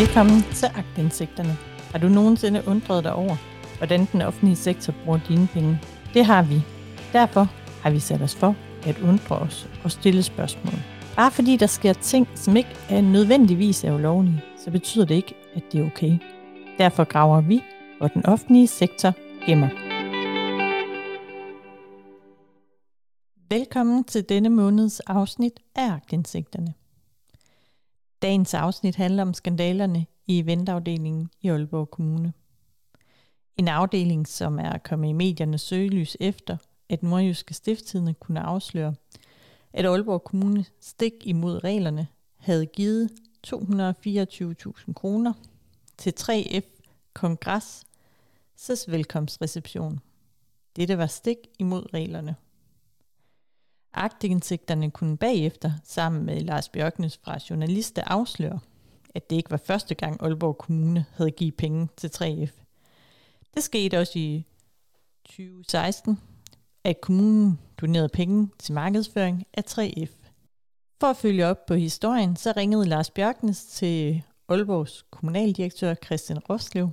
Velkommen til Agtindsigterne. Har du nogensinde undret dig over, hvordan den offentlige sektor bruger dine penge? Det har vi. Derfor har vi sat os for at undre os og stille spørgsmål. Bare fordi der sker ting, som ikke er nødvendigvis er ulovlige, så betyder det ikke, at det er okay. Derfor graver vi, hvor den offentlige sektor gemmer. Velkommen til denne måneds afsnit af Agtindsigterne. Dagens afsnit handler om skandalerne i eventafdelingen i Aalborg Kommune. En afdeling, som er kommet i mediernes søgelys efter, at Nordjyske stifttidene kunne afsløre, at Aalborg Kommune stik imod reglerne havde givet 224.000 kroner til 3F Kongres velkomstreception. Dette var stik imod reglerne. Agtindsigterne kunne bagefter, sammen med Lars Bjørknes fra Journaliste, afsløre, at det ikke var første gang Aalborg Kommune havde givet penge til 3F. Det skete også i 2016, at kommunen donerede penge til markedsføring af 3F. For at følge op på historien, så ringede Lars Bjørknes til Aalborgs kommunaldirektør Christian Roslev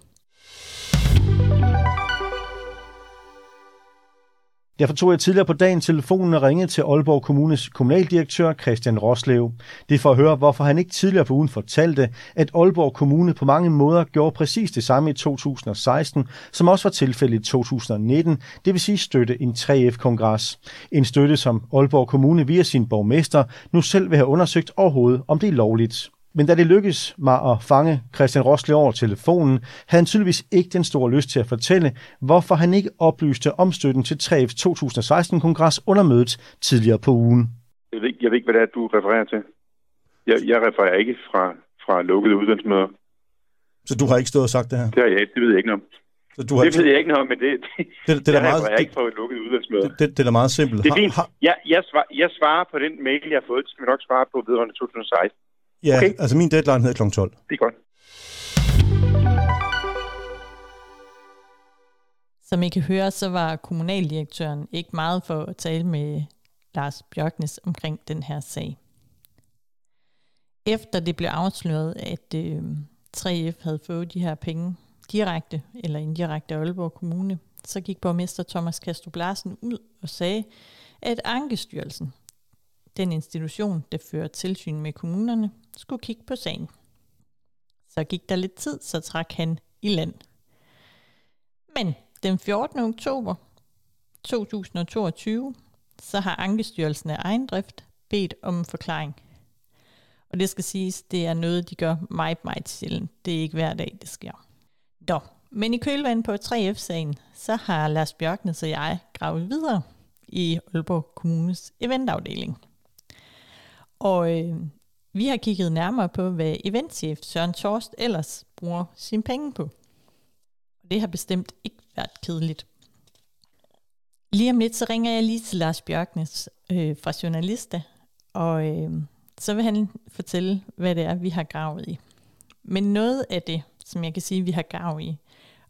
Derfor tog jeg tidligere på dagen telefonen og ringede til Aalborg Kommunes kommunaldirektør Christian Roslev. Det er for at høre, hvorfor han ikke tidligere på ugen fortalte, at Aalborg Kommune på mange måder gjorde præcis det samme i 2016, som også var tilfældet i 2019, det vil sige støtte en 3F-kongres. En støtte, som Aalborg Kommune via sin borgmester nu selv vil have undersøgt overhovedet, om det er lovligt. Men da det lykkedes mig at fange Christian Rosle over telefonen, havde han tydeligvis ikke den store lyst til at fortælle, hvorfor han ikke oplyste om støtten til 3F 2016-kongres under mødet tidligere på ugen. Jeg ved, ikke, jeg ved ikke, hvad det er, du refererer til. Jeg, jeg refererer ikke fra, fra lukkede uddannelsesmøder. Så du har ikke stået og sagt det her? Det, har jeg, det ved jeg ikke noget om. Så du har det ved jeg ikke noget om, men det, det, det, det, er meget, jeg ikke fra et lukket uddannelsesmøde. Det, det, det er da meget simpelt. Det er fint. Jeg, jeg, svar, jeg svarer på den mail, jeg har fået. Det skal vi nok svare på vedrørende 2016. Ja, okay. altså min deadline hedder kl. 12. Det er godt. Som I kan høre, så var kommunaldirektøren ikke meget for at tale med Lars Bjørknes omkring den her sag. Efter det blev afsløret, at øh, 3F havde fået de her penge direkte eller indirekte af Aalborg Kommune, så gik borgmester Thomas Kastrup Larsen ud og sagde, at Ankestyrelsen, den institution, der fører tilsyn med kommunerne, skulle kigge på sagen. Så gik der lidt tid, så trak han i land. Men den 14. oktober 2022, så har Ankestyrelsen af ejendrift bedt om en forklaring. Og det skal siges, det er noget, de gør meget, meget sjældent. Det er ikke hver dag, det sker. Nå, men i kølvandet på 3F-sagen, så har Lars Bjørknes og jeg gravet videre i Aalborg Kommunes eventafdeling. Og øh, vi har kigget nærmere på, hvad eventchef Søren Torst ellers bruger sine penge på. Og det har bestemt ikke været kedeligt. Lige om lidt, så ringer jeg lige til Lars Bjørknes øh, fra Journalista, og øh, så vil han fortælle, hvad det er, vi har gravet i. Men noget af det, som jeg kan sige, vi har gravet i,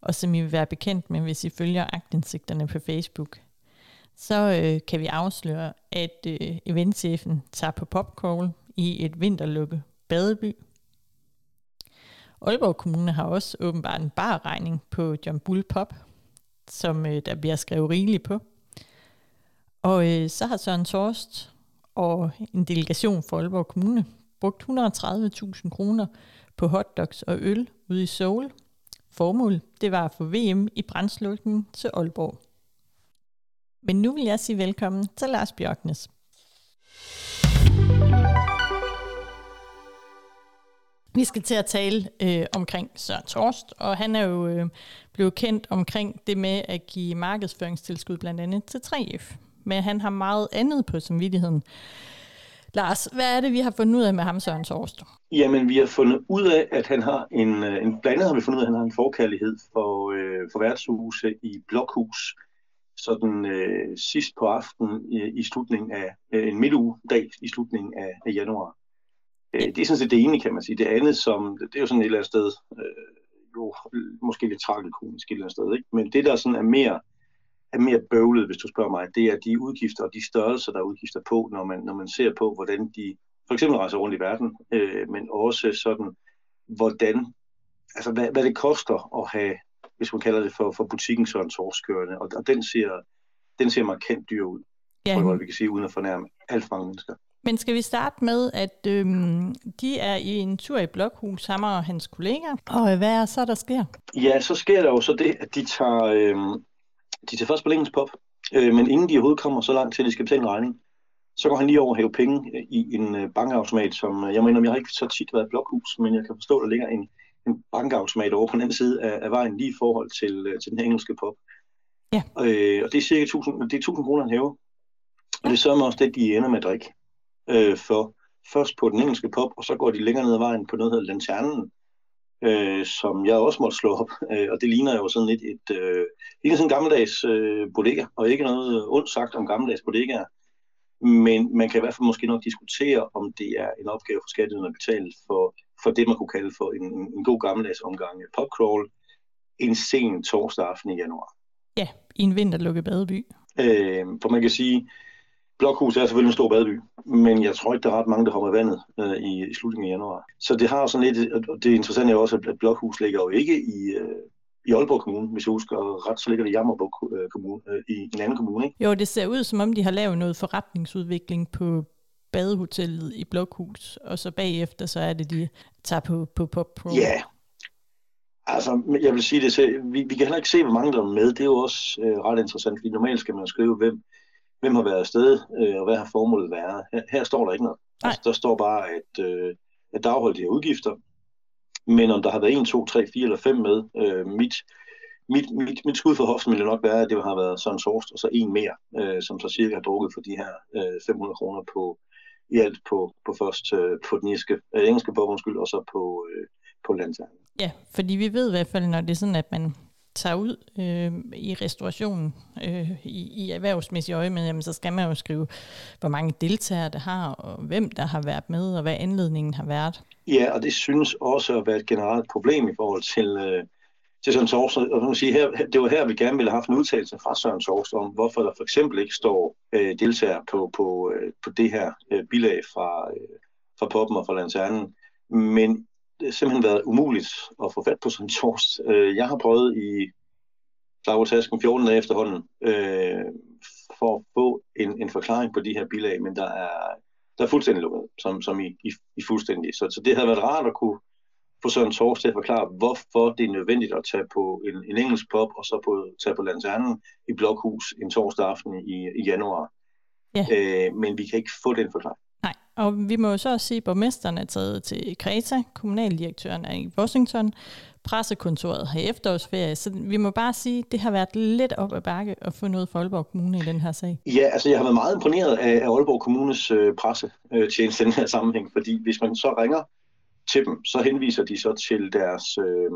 og som I vil være bekendt med, hvis I følger agtindsigterne på Facebook, så øh, kan vi afsløre, at øh, eventchefen tager på popcall i et vinterlukke badeby. Aalborg Kommune har også åbenbart en barregning på John Bull Pop, som øh, der bliver skrevet rigeligt på. Og øh, så har Søren Torst og en delegation fra Aalborg Kommune brugt 130.000 kroner på hotdogs og øl ude i Seoul. Formålet det var at få VM i brændslukning til Aalborg. Men nu vil jeg sige velkommen til Lars Bjørknes. Vi skal til at tale øh, omkring Søren Torst, og han er jo øh, blevet kendt omkring det med at give markedsføringstilskud blandt andet til 3F. Men han har meget andet på samvittigheden. Lars, hvad er det, vi har fundet ud af med ham, Søren Torst? Jamen, vi har fundet ud af, at han har en, øh, en blandet har vi fundet ud af, at han har en forkærlighed for, øh, for værtshuse i blokhus. Sådan øh, sidst på aftenen i, i slutningen af øh, en midtugedag i slutningen af, af januar. Øh, det er sådan set det ene, kan man sige. Det andet, som, det er jo sådan et eller andet sted, øh, jo, måske lidt tragikomisk et eller andet sted, ikke? men det, der sådan er mere, er mere bøvlet, hvis du spørger mig, det er de udgifter og de størrelser, der er udgifter på, når man, når man ser på, hvordan de for eksempel rejser rundt i verden, øh, men også sådan, hvordan, altså hvad, hvad det koster at have, hvis man kalder det for, for butikken Søren Torskørende, og, og den ser, den ser markant dyr ud, ja. tror jeg, vi kan sige, uden at fornærme alt for mange mennesker. Men skal vi starte med, at øhm, de er i en tur i Blokhus sammen med hans kollegaer, og hvad er så, der sker? Ja, så sker der jo så det, at de tager, øhm, de tager først på Lingens Pop, øh, men inden de overhovedet kommer så langt til, at de skal betale en regning, så går han lige over og hæver penge øh, i en øh, bankautomat, som øh, jeg mener, jeg har ikke så tit været i Blokhus, men jeg kan forstå, at der ligger en, en bankautomat over på den anden side af, af vejen, lige i forhold til, til den engelske pop. Ja. Øh, og det er cirka 1000, det er 1000 kroner, han hæver. Og det sørger også det, de ender med at drikke øh, for først på den engelske pop, og så går de længere ned ad vejen på noget, der hedder Lanternen, øh, som jeg også måtte slå op. Øh, og det ligner jo sådan lidt et, øh, ligner sådan en gammeldags øh, bodega, og ikke noget ondt sagt om gammeldags bodegaer. Men man kan i hvert fald måske nok diskutere, om det er en opgave for skatteyderne at betale for, for det, man kunne kalde for en, en god gammeldags omgang popcrawl en sen torsdag aften i januar. Ja, i en vinterlukket badeby. Øh, for man kan sige, Blokhus er selvfølgelig en stor badeby, men jeg tror ikke, der er ret mange, der hopper i vandet øh, i, i slutningen af januar. Så det har sådan lidt, og det interessante er også, at Blokhus ligger jo ikke i, øh, i Aalborg Kommune, hvis jeg husker ret, så ligger det i Jammerborg øh, Kommune, øh, i en anden kommune. Ikke? Jo, det ser ud, som om de har lavet noget forretningsudvikling på badehotellet i Blokhus, og så bagefter, så er det, de tager på, på Pop Pro. Ja, altså, jeg vil sige det, så vi, vi kan heller ikke se, hvor mange der er med. Det er jo også øh, ret interessant, fordi normalt skal man skrive, hvem, hvem har været afsted, øh, og hvad har formålet været. Her, her står der ikke noget. Altså, der står bare, at, øh, at der afholdt de her udgifter, men om der har været 1, 2, 3, 4 eller 5 med, øh, mit, mit, mit, mit skud for hoften ville nok være, at det har været Søren Sorst, og så en mere, øh, som så cirka har drukket for de her øh, 500 kroner på, i alt på, på først øh, på den engelske, øh, engelske bog, og så på, øh, på landsangen. Ja, fordi vi ved i hvert fald, når det er sådan, at man tager ud øh, i restaurationen øh, i, i erhvervsmæssig øje med, jamen, så skal man jo skrive, hvor mange deltagere det har, og hvem der har været med, og hvad anledningen har været. Ja, og det synes også at være et generelt problem i forhold til, øh, til Søren Sovs. Og hun sige, her, det var her, vi gerne ville have haft en udtalelse fra Søren Sovs om, hvorfor der for eksempel ikke står øh, deltager på, på, øh, på det her øh, bilag fra, øh, fra Poppen og fra Lanternen. Men det har simpelthen været umuligt at få fat på Søren en torst. Øh, jeg har prøvet i Tasken 14 dage efterhånden øh, for at få en, en forklaring på de her bilag, men der er, der er fuldstændig lukket, som, som i, i, i fuldstændig. Så, så det havde været rart at kunne få Søren Tors til at forklare, hvorfor det er nødvendigt at tage på en, en engelsk pop, og så på, tage på Lanternen i Blokhus en torsdag aften i, i januar. Ja. Øh, men vi kan ikke få den forklaring. Nej, og vi må jo så også se, at borgmesteren er taget til Kreta, kommunaldirektøren er i Washington, pressekontoret har efterårsferie, så vi må bare sige, at det har været lidt op ad bakke at få noget for Aalborg Kommune i den her sag. Ja, altså jeg har været meget imponeret af, af Aalborg Kommunes øh, pressetjeneste i den her sammenhæng, fordi hvis man så ringer til dem, så henviser de så til deres, øh,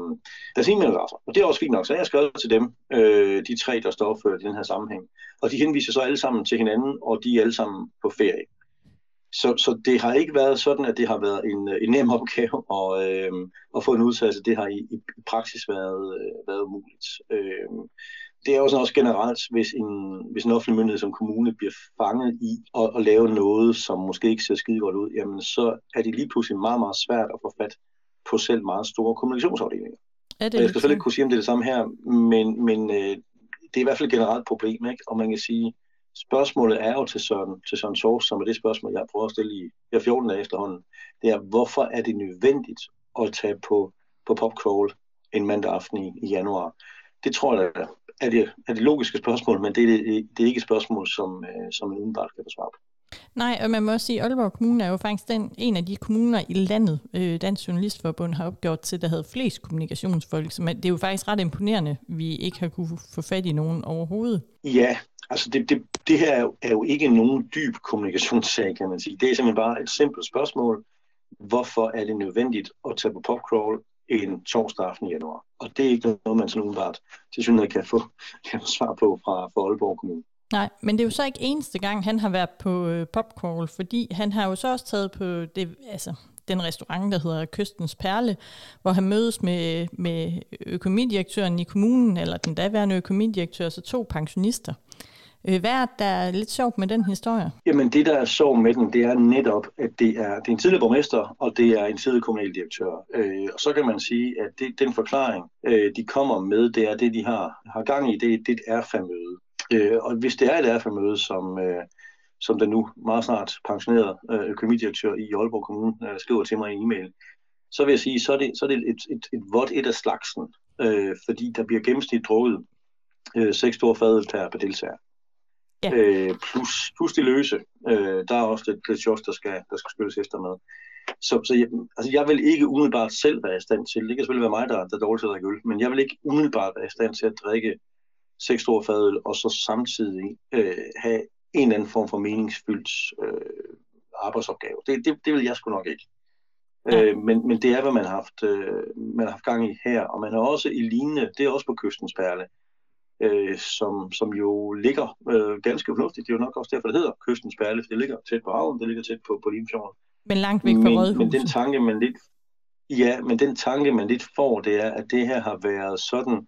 deres e-mailadresser. Og det er også fint nok, så jeg har skrevet til dem, øh, de tre, der står for i den her sammenhæng. Og de henviser så alle sammen til hinanden, og de er alle sammen på ferie. Så, så det har ikke været sådan, at det har været en, en nem opgave at, øh, at få en udtalelse. Det har i, i praksis været, øh, været umuligt. Øh, det er også også generelt, hvis en, hvis en offentlig myndighed som kommune bliver fanget i at, at lave noget, som måske ikke ser skide godt ud, jamen så er det lige pludselig meget, meget svært at få fat på selv meget store kommunikationsafdelinger. Er det jeg skal selvfølgelig ikke kunne sige, om det er det samme her, men, men øh, det er i hvert fald et generelt problem, ikke? og man kan sige, Spørgsmålet er jo til Søren, til Søren Sovs, som er det spørgsmål, jeg har prøvet at stille i jeg 14 dage efterhånden. Det er, hvorfor er det nødvendigt at tage på, på popcrawl en mandag aften i, i januar? Det tror jeg er det, er det logiske spørgsmål, men det er, det, det er ikke et spørgsmål, som, øh, som en umiddelbart kan besvare på. Nej, og man må også sige, at Aalborg Kommune er jo faktisk den, en af de kommuner i landet, øh, Dansk Journalistforbund har opgjort til, der havde flest kommunikationsfolk. Så det er jo faktisk ret imponerende, vi ikke har kunne få fat i nogen overhovedet. Ja, altså det, det, det her er jo, er jo ikke nogen dyb kommunikationssag, kan man sige. Det er simpelthen bare et simpelt spørgsmål. Hvorfor er det nødvendigt at tage på popcrawl en torsdag aften i januar? Og det er ikke noget, man sådan umiddelbart til synligheden kan få, kan få svar på fra, fra Aalborg Kommune. Nej, men det er jo så ikke eneste gang, han har været på øh, popcrawl, fordi han har jo så også taget på det, altså, den restaurant, der hedder Kystens Perle, hvor han mødes med, med økonomidirektøren i kommunen, eller den daværende økonomidirektør, så to pensionister. Øh, hvad er der lidt sjovt med den historie? Jamen det, der er sjovt med den, det er netop, at det er, det er en tidligere borgmester, og det er en tidligere kommunaldirektør. Øh, og så kan man sige, at det, den forklaring, øh, de kommer med, det er det, de har, har gang i, det, det er et erfamøde. Øh, og hvis det er et erfamøde, som, øh, som den nu meget snart pensionerede øh, økonomidirektør i Aalborg Kommune øh, skriver til mig i en e-mail, så vil jeg sige, så er det, så er det et, et, et vådt et af slagsen, øh, fordi der bliver gennemsnit drukket øh, seks store fadøl per, per deltager. Ja. Øh, plus, plus de løse. Øh, der er også lidt, lidt shots, der skal, der skal skyldes efter med. Så, så jeg, altså jeg vil ikke umiddelbart selv være i stand til, det kan selvfølgelig være mig, der, der er dårligt til at drikke øl, men jeg vil ikke umiddelbart være i stand til at drikke seks store fadøl, og så samtidig øh, have en eller anden form for meningsfyldt øh, arbejdsopgave. Det, det, det vil jeg sgu nok ikke. Ja. Øh, men, men det er, hvad man har, haft, øh, man har haft gang i her, og man har også i lignende, det er også på kystens perle, øh, som, som jo ligger øh, ganske fornuftigt. Det er jo nok også derfor, det hedder kystens perle, for det ligger tæt på haven, det ligger tæt på, på Limfjorden. Men langt væk fra Rødhuset. Men den tanke, man lidt, ja, men den tanke, man lidt får, det er, at det her har været sådan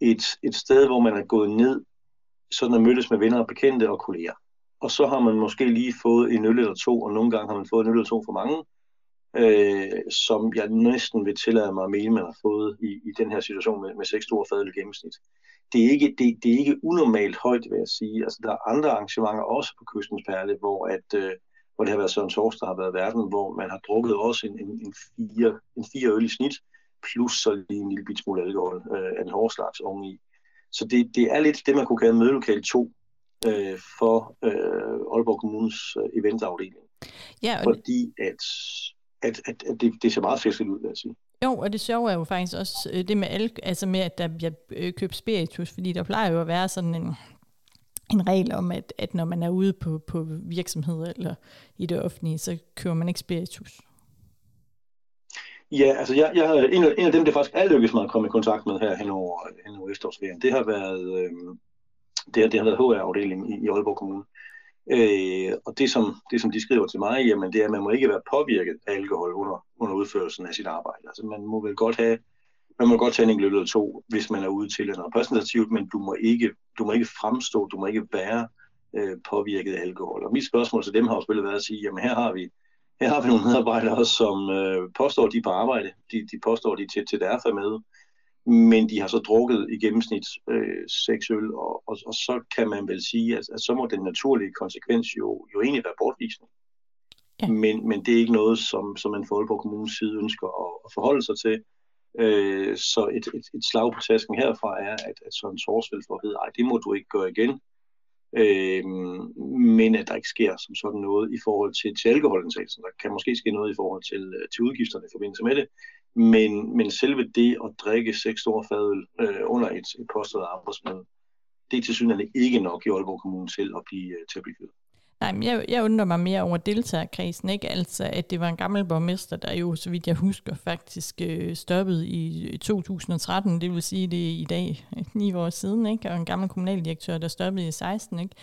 et, et sted, hvor man er gået ned, sådan at mødtes med venner og bekendte og kolleger. Og så har man måske lige fået en øl eller to, og nogle gange har man fået en øl eller to for mange, øh, som jeg næsten vil tillade mig at mene, man har fået i, i den her situation med, med 6 store fadel gennemsnit. Det er, ikke, det, det er ikke unormalt højt, vil jeg sige. Altså, der er andre arrangementer også på Kystens Perle, hvor, at, øh, hvor det har været Søren Tors, der har været verden, hvor man har drukket også en, en, en, fire, en fire øl i snit, plus så lige en lille bit smule alkohol øh, af den hårde slags oveni. Så det, det er lidt det, man kunne kalde mødelokal 2 øh, for øh, Aalborg Kommunes øh, eventafdeling. Ja, og Fordi at at, at, at det, det ser meget festligt ud, vil jeg sige. Jo, og det sjove er jo faktisk også øh, det med, al, altså med at der bliver øh, købt spiritus, fordi der plejer jo at være sådan en, en regel om, at, at når man er ude på, på virksomheder eller i det offentlige, så køber man ikke spiritus. Ja, altså jeg, jeg, en, af, en af dem, det faktisk er lykkedes mig at komme i kontakt med her hen over, hen over efterårsferien, det har været, øh, det, det har været HR-afdelingen i, i Aalborg Kommune. Øh, og det som, det, som de skriver til mig, jamen, det er, at man må ikke være påvirket af alkohol under, under udførelsen af sit arbejde. Altså, man må vel godt have, man må godt tage en enkelt eller to, hvis man er ude til eller repræsentativt, men du må ikke, du må ikke fremstå, du må ikke være øh, påvirket af alkohol. Og mit spørgsmål til dem har jo selvfølgelig været at sige, jamen her har vi, her har vi nogle medarbejdere, som øh, påstår, de er på arbejde. De, de påstår, de er til, til derfor med men de har så drukket i gennemsnit øh, seks øl, og, og, og så kan man vel sige, at, at så må den naturlige konsekvens jo, jo egentlig være bortvisning. Ja. Men, men det er ikke noget, som, som man fra på kommunens side ønsker at, at forholde sig til. Øh, så et, et, et slag på tasken herfra er, at, at Søren Sorsfeldt får at vide, det må du ikke gøre igen. Øh, men at der ikke sker som sådan noget i forhold til, til alkoholindtagelsen. Der kan måske ske noget i forhold til, øh, til udgifterne i forbindelse med det, men, men selve det at drikke seks store fadøl øh, under et, et påstået arbejdsmøde, det er til synligheden ikke nok i Aalborg Kommune til at blive, øh, til at blive fyret. Nej, men jeg, jeg undrer mig mere over deltagerkredsen, ikke? Altså, at det var en gammel borgmester, der jo, så vidt jeg husker, faktisk øh, stoppede i 2013, det vil sige, det er i dag ni år siden, ikke? Og en gammel kommunaldirektør, der stoppede i 16, ikke?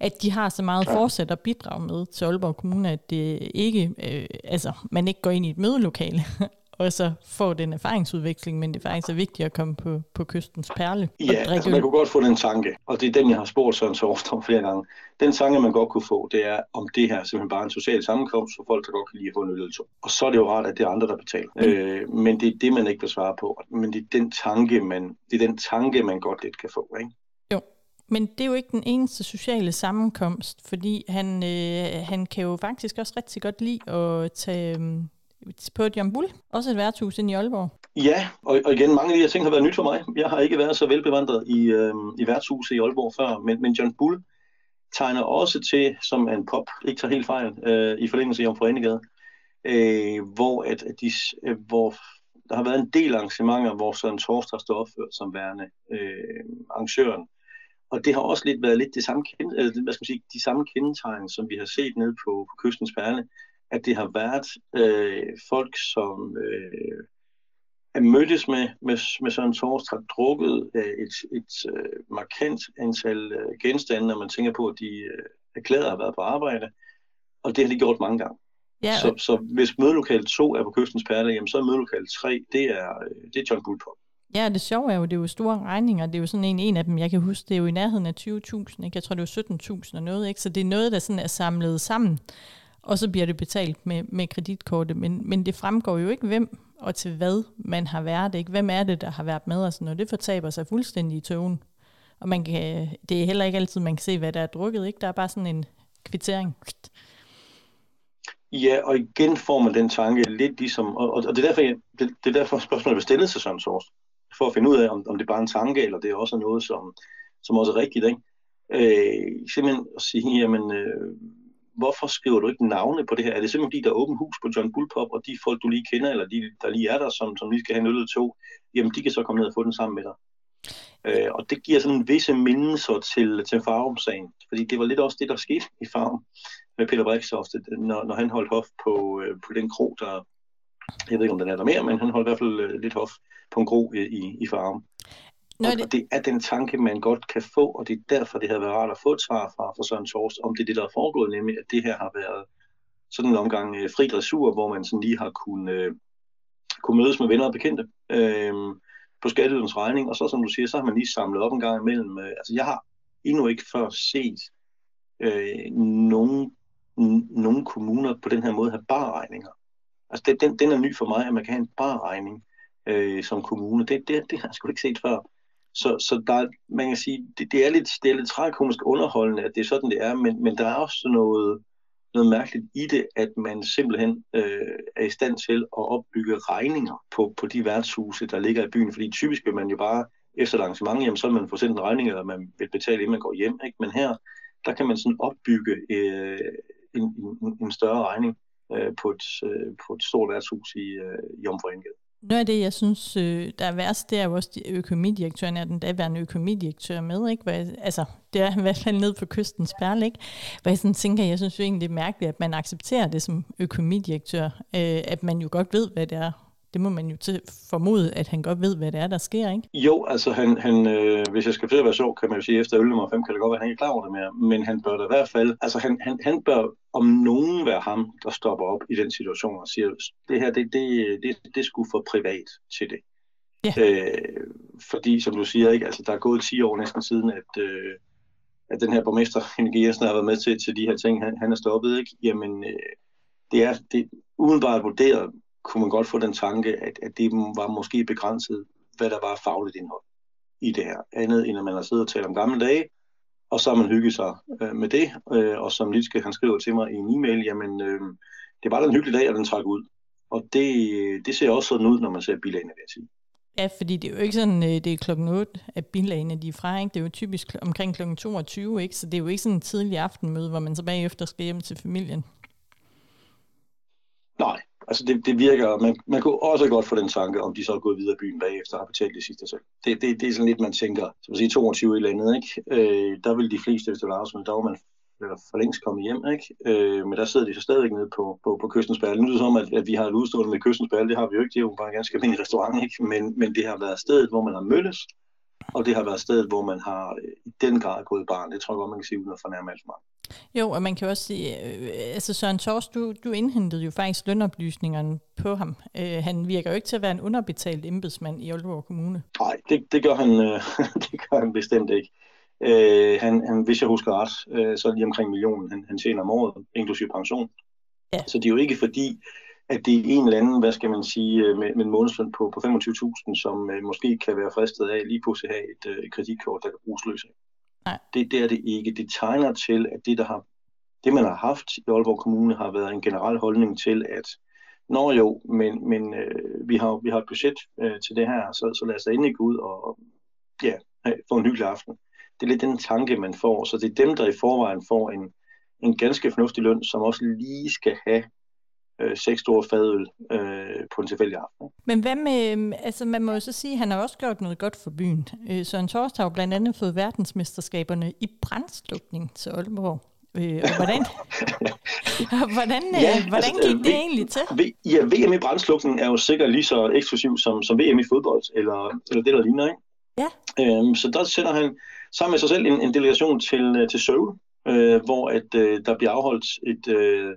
At de har så meget forsæt at bidrage med til Aalborg Kommune, at det ikke, øh, altså, man ikke går ind i et mødelokale og så får den erfaringsudveksling, men det er faktisk så vigtigt at komme på, på kystens perle. Ja, altså man kunne godt få den tanke, og det er den, jeg har spurgt Søren Sovst om flere gange. Den tanke, man godt kunne få, det er, om det her simpelthen bare er en social sammenkomst for folk, der godt kan lide at få en øl. Og så er det jo rart, at det er andre, der betaler. Mm. Øh, men det er det, man ikke vil svare på. Men det er den tanke, man, det er den tanke, man godt lidt kan få. Ikke? Jo, men det er jo ikke den eneste sociale sammenkomst, fordi han, øh, han kan jo faktisk også rigtig godt lide at tage... På John Bull, også et værtshus i Aalborg. Ja, og, og igen, mange af de her ting har været nyt for mig. Jeg har ikke været så velbevandret i, øh, i værtshuset i Aalborg før, men, men John Bull tegner også til, som en pop, ikke tager helt fejl, øh, i forlængelse om Foreningade, øh, hvor, at, at de, øh, hvor der har været en del arrangementer, hvor Søren Torst har stået opført som værende øh, arrangøren. Og det har også lidt været lidt det samme, kende, hvad skal man sige, de samme kendetegn, som vi har set ned på, på kystens perle at det har været øh, folk, som øh, er mødtes med, med, med Søren Torst, har drukket øh, et, et øh, markant antal øh, genstande, når man tænker på, at de øh, erklæret har været på arbejde, og det har de gjort mange gange. Ja. Så, så hvis mødelokal 2 er på kystens perle, jamen, så er mødelokal 3, det er, øh, det er John Bullpop. Ja, det sjove er jo, det er jo store regninger. Det er jo sådan en, en af dem, jeg kan huske, det er jo i nærheden af 20.000. Ikke? Jeg tror, det er 17.000 og noget. Ikke? Så det er noget, der sådan er samlet sammen. Og så bliver det betalt med, med kreditkortet. Men, men det fremgår jo ikke, hvem og til hvad man har været. Ikke? Hvem er det, der har været med? Og sådan noget. Det fortaber sig fuldstændig i tøven. Og man kan, det er heller ikke altid, man kan se, hvad der er drukket. Ikke? Der er bare sådan en kvittering. Ja, og igen får man den tanke lidt ligesom, og, og det, er derfor, jeg, det, det er derfor spørgsmålet er stillet til Søren Sors, for at finde ud af, om, om det er bare en tanke, eller det er også noget, som, som også er rigtigt. Ikke? Øh, simpelthen at sige, jamen, øh, hvorfor skriver du ikke navne på det her? Er det simpelthen fordi, der er åben hus på John Bullpop, og de folk, du lige kender, eller de, der lige er der, som, som lige skal have en øl to, jamen de kan så komme ned og få den sammen med dig. Øh, og det giver sådan visse mindelser til, til Farum-sagen, fordi det var lidt også det, der skete i Farum med Peter Brikstoft, når, når han holdt hof på, øh, på den kro, der, jeg ved ikke om den er der mere, men han holdt i hvert fald øh, lidt hof på en kro i, i, i Farum. Nå, det... Og det er den tanke, man godt kan få, og det er derfor, det har været rart at få et svar fra, fra Søren Torst, om det er det, der er foregået, nemlig at det her har været sådan en omgang øh, fri dressur, hvor man sådan lige har kunnet, øh, kunne mødes med venner og bekendte øh, på skatteyderens regning, og så som du siger, så har man lige samlet op en gang imellem. Øh, altså jeg har endnu ikke før set øh, nogen, nogen kommuner på den her måde have barregninger. Altså den, den, den er ny for mig, at man kan have en barregning øh, som kommune. Det, det, det har jeg sgu ikke set før. Så, så der, man kan sige, det, det er lidt, det er lidt tragikomisk underholdende, at det er sådan, det er, men, men der er også noget, noget mærkeligt i det, at man simpelthen øh, er i stand til at opbygge regninger på, på de værtshuse, der ligger i byen. Fordi typisk vil man jo bare efter arrangement, jamen, så vil man få sendt en regning, eller man vil betale, inden man går hjem. Ikke? Men her, der kan man sådan opbygge øh, en, en, en større regning øh, på, et, øh, på et stort værtshus i, øh, i Omforeningen. Noget af det, jeg synes, øh, der er værst, det er jo også økonomidirektøren, er den daværende økonomidirektør med, ikke? Hvor jeg, altså, det er i hvert fald ned på kystens perle, ikke? Hvor jeg sådan tænker, jeg synes jo egentlig, det er mærkeligt, at man accepterer det som økonomidirektør, øh, at man jo godt ved, hvad det er, det må man jo til formode, at han godt ved, hvad det er, der sker, ikke? Jo, altså han, han øh, hvis jeg skal at være sjov, kan man jo sige, efter øl nummer 5 kan det godt være, at han ikke er klar over det mere, men han bør da i hvert fald, altså han, han, han bør om nogen være ham, der stopper op i den situation og siger, det her, det, det, det, det skulle for privat til det. Ja. Øh, fordi, som du siger, ikke, altså, der er gået 10 år næsten siden, at, øh, at den her borgmester, Henrik Jensen, har været med til, til de her ting, han, han er stoppet, ikke? Jamen, øh, det er det, udenbart vurderet, kunne man godt få den tanke, at, at det var måske begrænset, hvad der var fagligt indhold i det her. Andet end at man har siddet og talt om gamle dage, og så har man hygget sig øh, med det. Øh, og som Litske, han skriver til mig i en e-mail, jamen øh, det var da en hyggelig dag, at den trak ud. Og det, det ser også sådan ud, når man ser bilagene, vil jeg sige. Ja, fordi det er jo ikke sådan, øh, det er klokken 8, at bilagene de er fra, ikke? Det er jo typisk omkring klokken 22, ikke? Så det er jo ikke sådan en tidlig aftenmøde, hvor man så bagefter skal hjem til familien. Nej, altså det, det virker, man, man kunne også godt få den tanke, om de så er gået videre i byen bagefter og har betalt det sidste selv. Det, det, det er sådan lidt, man tænker, som at sige 22 eller andet, ikke? Øh, der vil de fleste efter Lars, men der var man eller for længst kommet hjem, ikke? Øh, men der sidder de så stadigvæk nede på, på, på Kystens Bærle. Nu er det som, at, at vi har et udstående med Kystens Bærle, det har vi jo ikke, det er jo bare en ganske almindelig restaurant, ikke? Men, men det har været stedet, hvor man har mødtes, og det har været stedet, hvor man har øh, i den grad gået barn. Det tror jeg godt, man kan sige, uden at fornærme alt mange. Jo, og man kan også sige, øh, altså Søren Tors, du, du indhentede jo faktisk lønoplysningerne på ham. Øh, han virker jo ikke til at være en underbetalt embedsmand i Aalborg Kommune. Nej, det, det, gør han, øh, det gør han bestemt ikke. Øh, han, han, hvis jeg husker ret, øh, så er lige omkring millionen, han, han tjener om året, inklusive pension. Ja. Så det er jo ikke fordi, at det er en eller anden, hvad skal man sige, øh, med, med en månedsløn på, på 25.000, som øh, måske kan være fristet af lige pludselig have et øh, kreditkort, der kan bruges løs af. Nej. Det, det er det ikke. Det tegner til, at det, der har, det, man har haft i Aalborg Kommune, har været en generel holdning til, at når jo, men, men øh, vi, har, vi har et budget øh, til det her, så, så lad os da endelig gå ud og ja, få en hyggelig aften. Det er lidt den tanke, man får. Så det er dem, der i forvejen får en, en ganske fornuftig løn, som også lige skal have øh, seks store fadøl øh, på en tilfældig aften. Men hvad med, altså man må jo så sige, at han har også gjort noget godt for byen. Øh, Søren Torst har jo blandt andet fået verdensmesterskaberne i brandslukning til Aalborg. Øh, og hvordan, hvordan, øh, ja, hvordan altså, gik det v, egentlig til? V, ja, VM i brandslukning er jo sikkert lige så eksklusiv som, som VM i fodbold, eller, eller det, der ligner, ikke? Ja. Øhm, så der sender han sammen med sig selv en, en delegation til, øh, til Seoul, øh, hvor at, øh, der bliver afholdt et, øh,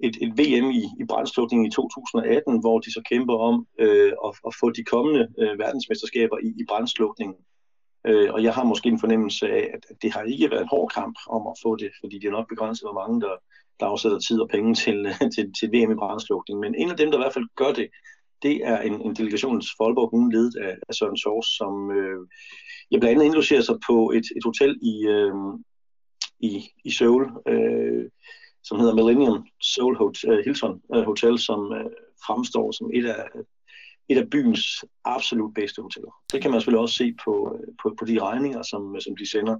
et, et VM i, i brændslukning i 2018, hvor de så kæmper om øh, at, at få de kommende øh, verdensmesterskaber i, i brændslukning. Øh, og jeg har måske en fornemmelse af, at, at det har ikke været en hård kamp om at få det, fordi det er nok begrænset, hvor mange der, der afsætter tid og penge til, til, til VM i brændslukning. Men en af dem, der i hvert fald gør det, det er en, en delegation til Folborg, hun ledet af, af Søren Sors, som øh, jeg blandt andet indlogerer sig på et, et hotel i, øh, i, i Seoul, øh, som hedder Millennium Seoul Hotel, øh, Hilton øh, Hotel, som øh, fremstår som et af, et af byens absolut bedste hoteller. Det kan man selvfølgelig også se på, øh, på, på de regninger, som, som de sender.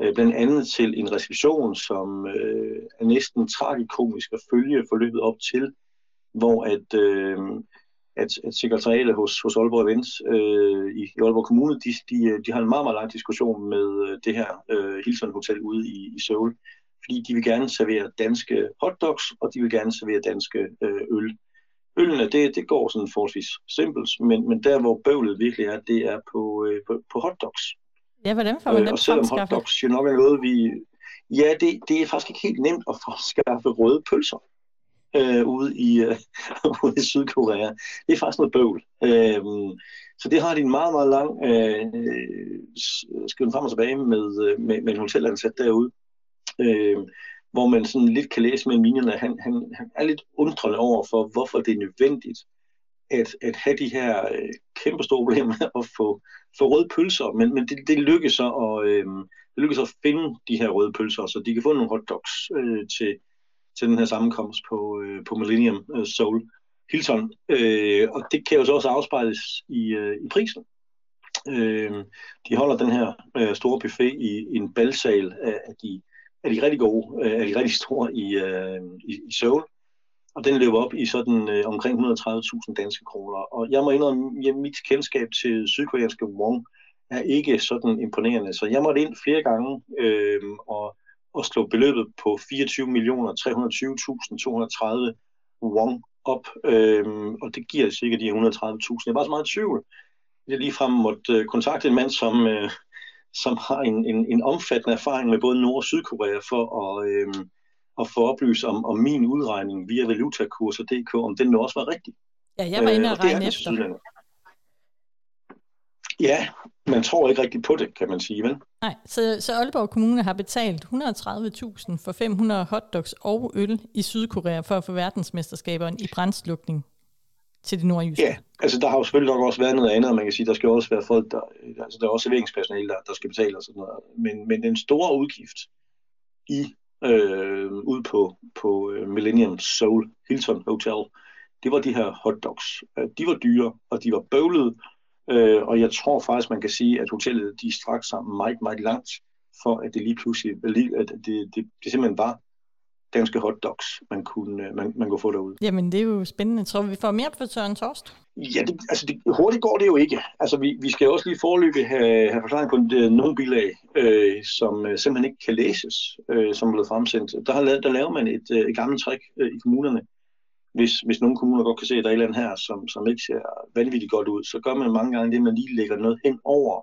Øh, blandt andet til en reception, som øh, er næsten tragikomisk at følge forløbet op til, hvor at, øh, at, at sekretariatet hos, hos Aalborg Events øh, i, i Aalborg Kommune, de, de, de har en meget, meget lang diskussion med det her øh, Hilton Hotel ude i, i Seoul, fordi de vil gerne servere danske hotdogs, og de vil gerne servere danske øh, øl. Ølene, det, det går sådan forholdsvis simpelt, men, men der, hvor bøvlet virkelig er, det er på, øh, på, på hotdogs. Ja, hvordan får man øh, dem Og selvom hotdogs jo nok er noget, vi... Ja, det, det er faktisk ikke helt nemt at få skaffe røde pølser øh, ude, i, øh, ude i Sydkorea. Det er faktisk noget bøvl. Øh, så det har de en meget, meget lang øh, skriven frem og tilbage med, øh, med, med en hotelansat derude øh, hvor man sådan lidt kan læse mellem linjerne, at han, han, han er lidt undrende over for, hvorfor det er nødvendigt at, at have de her øh, kæmpe store problemer med at få, få røde pølser, men, men det, det lykkes så at, øh, det lykkes at finde de her røde pølser, så de kan få nogle hotdogs øh, til, til den her sammenkomst på, øh, på Millennium øh, Soul Hilton. Øh, og det kan jo så også afspejles i, øh, i prisen. Øh, de holder den her øh, store buffet i, i en balsal af, af de er de rigtig gode, øh, er de rigtig store i, øh, i, i Seoul. Og den løber op i sådan øh, omkring 130.000 danske kroner. Og jeg må indrømme, at mit kendskab til sydkoreanske won er ikke sådan imponerende. Så jeg måtte ind flere gange øh, og, og slå beløbet på 24.320.230 won op. Øh, og det giver cirka de 130.000. Jeg var så meget i tvivl. Jeg lige frem måtte øh, kontakte en mand, som, øh, som har en, en, en omfattende erfaring med både Nord- og Sydkorea for at, øh, at få oplyst om, om min udregning via valutakurser.dk, om den nu også var rigtig. Ja, jeg var inde og, øh, og regne efter. Ja, man tror ikke rigtigt på det, kan man sige, vel? Nej, så, så Aalborg Kommune har betalt 130.000 for 500 hotdogs og øl i Sydkorea for at få verdensmesterskaberne i brændslukning til det nordjyske? Ja, altså der har jo selvfølgelig nok også været noget andet, man kan sige, der skal også være folk, der, altså der er også serveringspersonale, der, der skal betale og sådan noget. Men, men den store udgift i øh, ud på, på øh, Millennium Soul Hilton Hotel, det var de her hotdogs. Øh, de var dyre, og de var bøvlede, øh, og jeg tror faktisk, man kan sige, at hotellet de straks sammen meget, meget langt, for at det lige pludselig, at det, det, det simpelthen var danske hotdogs, man kunne, øh, man, man kunne få derude. Jamen, det er jo spændende. Tror vi får mere på Søren Torst? Ja, det, altså det, hurtigt går det jo ikke. Altså, vi, vi skal også lige forløbe have, have forklaring på nogle bilag, øh, som øh, simpelthen ikke kan læses, øh, som er blevet fremsendt. Der, har lavet, der laver man et, øh, et gammelt trick øh, i kommunerne. Hvis, hvis nogle kommuner godt kan se, at der er et eller andet her, som, som ikke ser vanvittigt godt ud, så gør man mange gange det, at man lige lægger noget hen over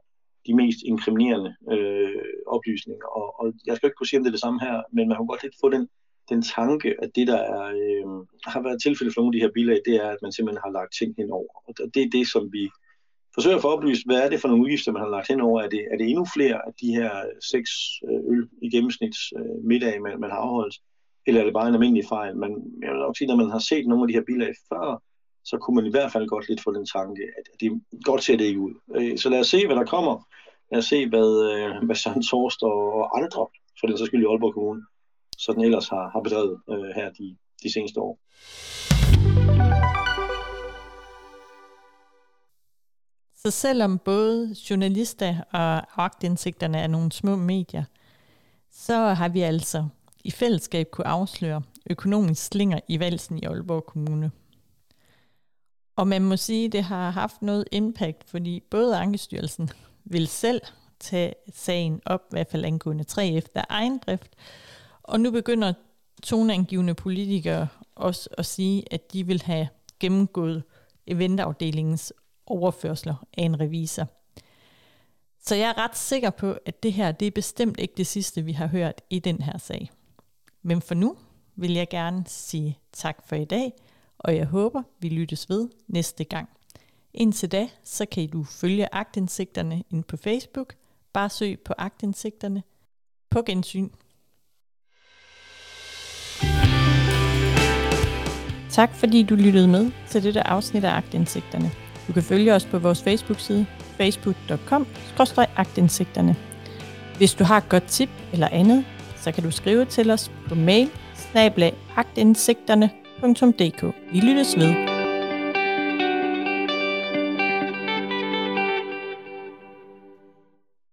de mest inkriminerende øh, oplysninger. Og, og jeg skal ikke kunne sige, om det er det samme her, men man kan godt lidt få den den tanke, at det, der er, øh, har været tilfældet for nogle af de her bilag, det er, at man simpelthen har lagt ting henover. Og det er det, som vi forsøger at få oplyst. Hvad er det for nogle udgifter, man har lagt henover? Er det, er det endnu flere af de her seks øh, øl i gennemsnit øh, middag, man, man har afholdt? Eller er det bare en almindelig fejl? Men jeg vil nok sige, når man har set nogle af de her bilag før, så kunne man i hvert fald godt lidt få den tanke, at det godt ser det ikke ud. Øh, så lad os se, hvad der kommer. Lad os se, hvad, øh, hvad Søren Torst og andre, for den så skyld i Aalborg Kommune, så den ellers har, har bedrevet øh, her de, de seneste år. Så selvom både journalister og agtindsigterne er nogle små medier, så har vi altså i fællesskab kunne afsløre økonomisk slinger i valsen i Aalborg Kommune. Og man må sige, at det har haft noget impact, fordi både Ankestyrelsen vil selv tage sagen op, i hvert fald angående 3 efter egen drift, og nu begynder toneangivende politikere også at sige, at de vil have gennemgået eventafdelingens overførsler af en revisor. Så jeg er ret sikker på, at det her det er bestemt ikke det sidste, vi har hørt i den her sag. Men for nu, vil jeg gerne sige tak for i dag, og jeg håber, vi lyttes ved næste gang. Indtil da, så kan du følge agtindsigterne ind på Facebook. Bare søg på agtindsigterne. På gensyn. Tak fordi du lyttede med til dette afsnit af Agtindsigterne. Du kan følge os på vores Facebook-side facebook.com-agtindsigterne. Hvis du har et godt tip eller andet, så kan du skrive til os på mail snablag Vi lyttes ved.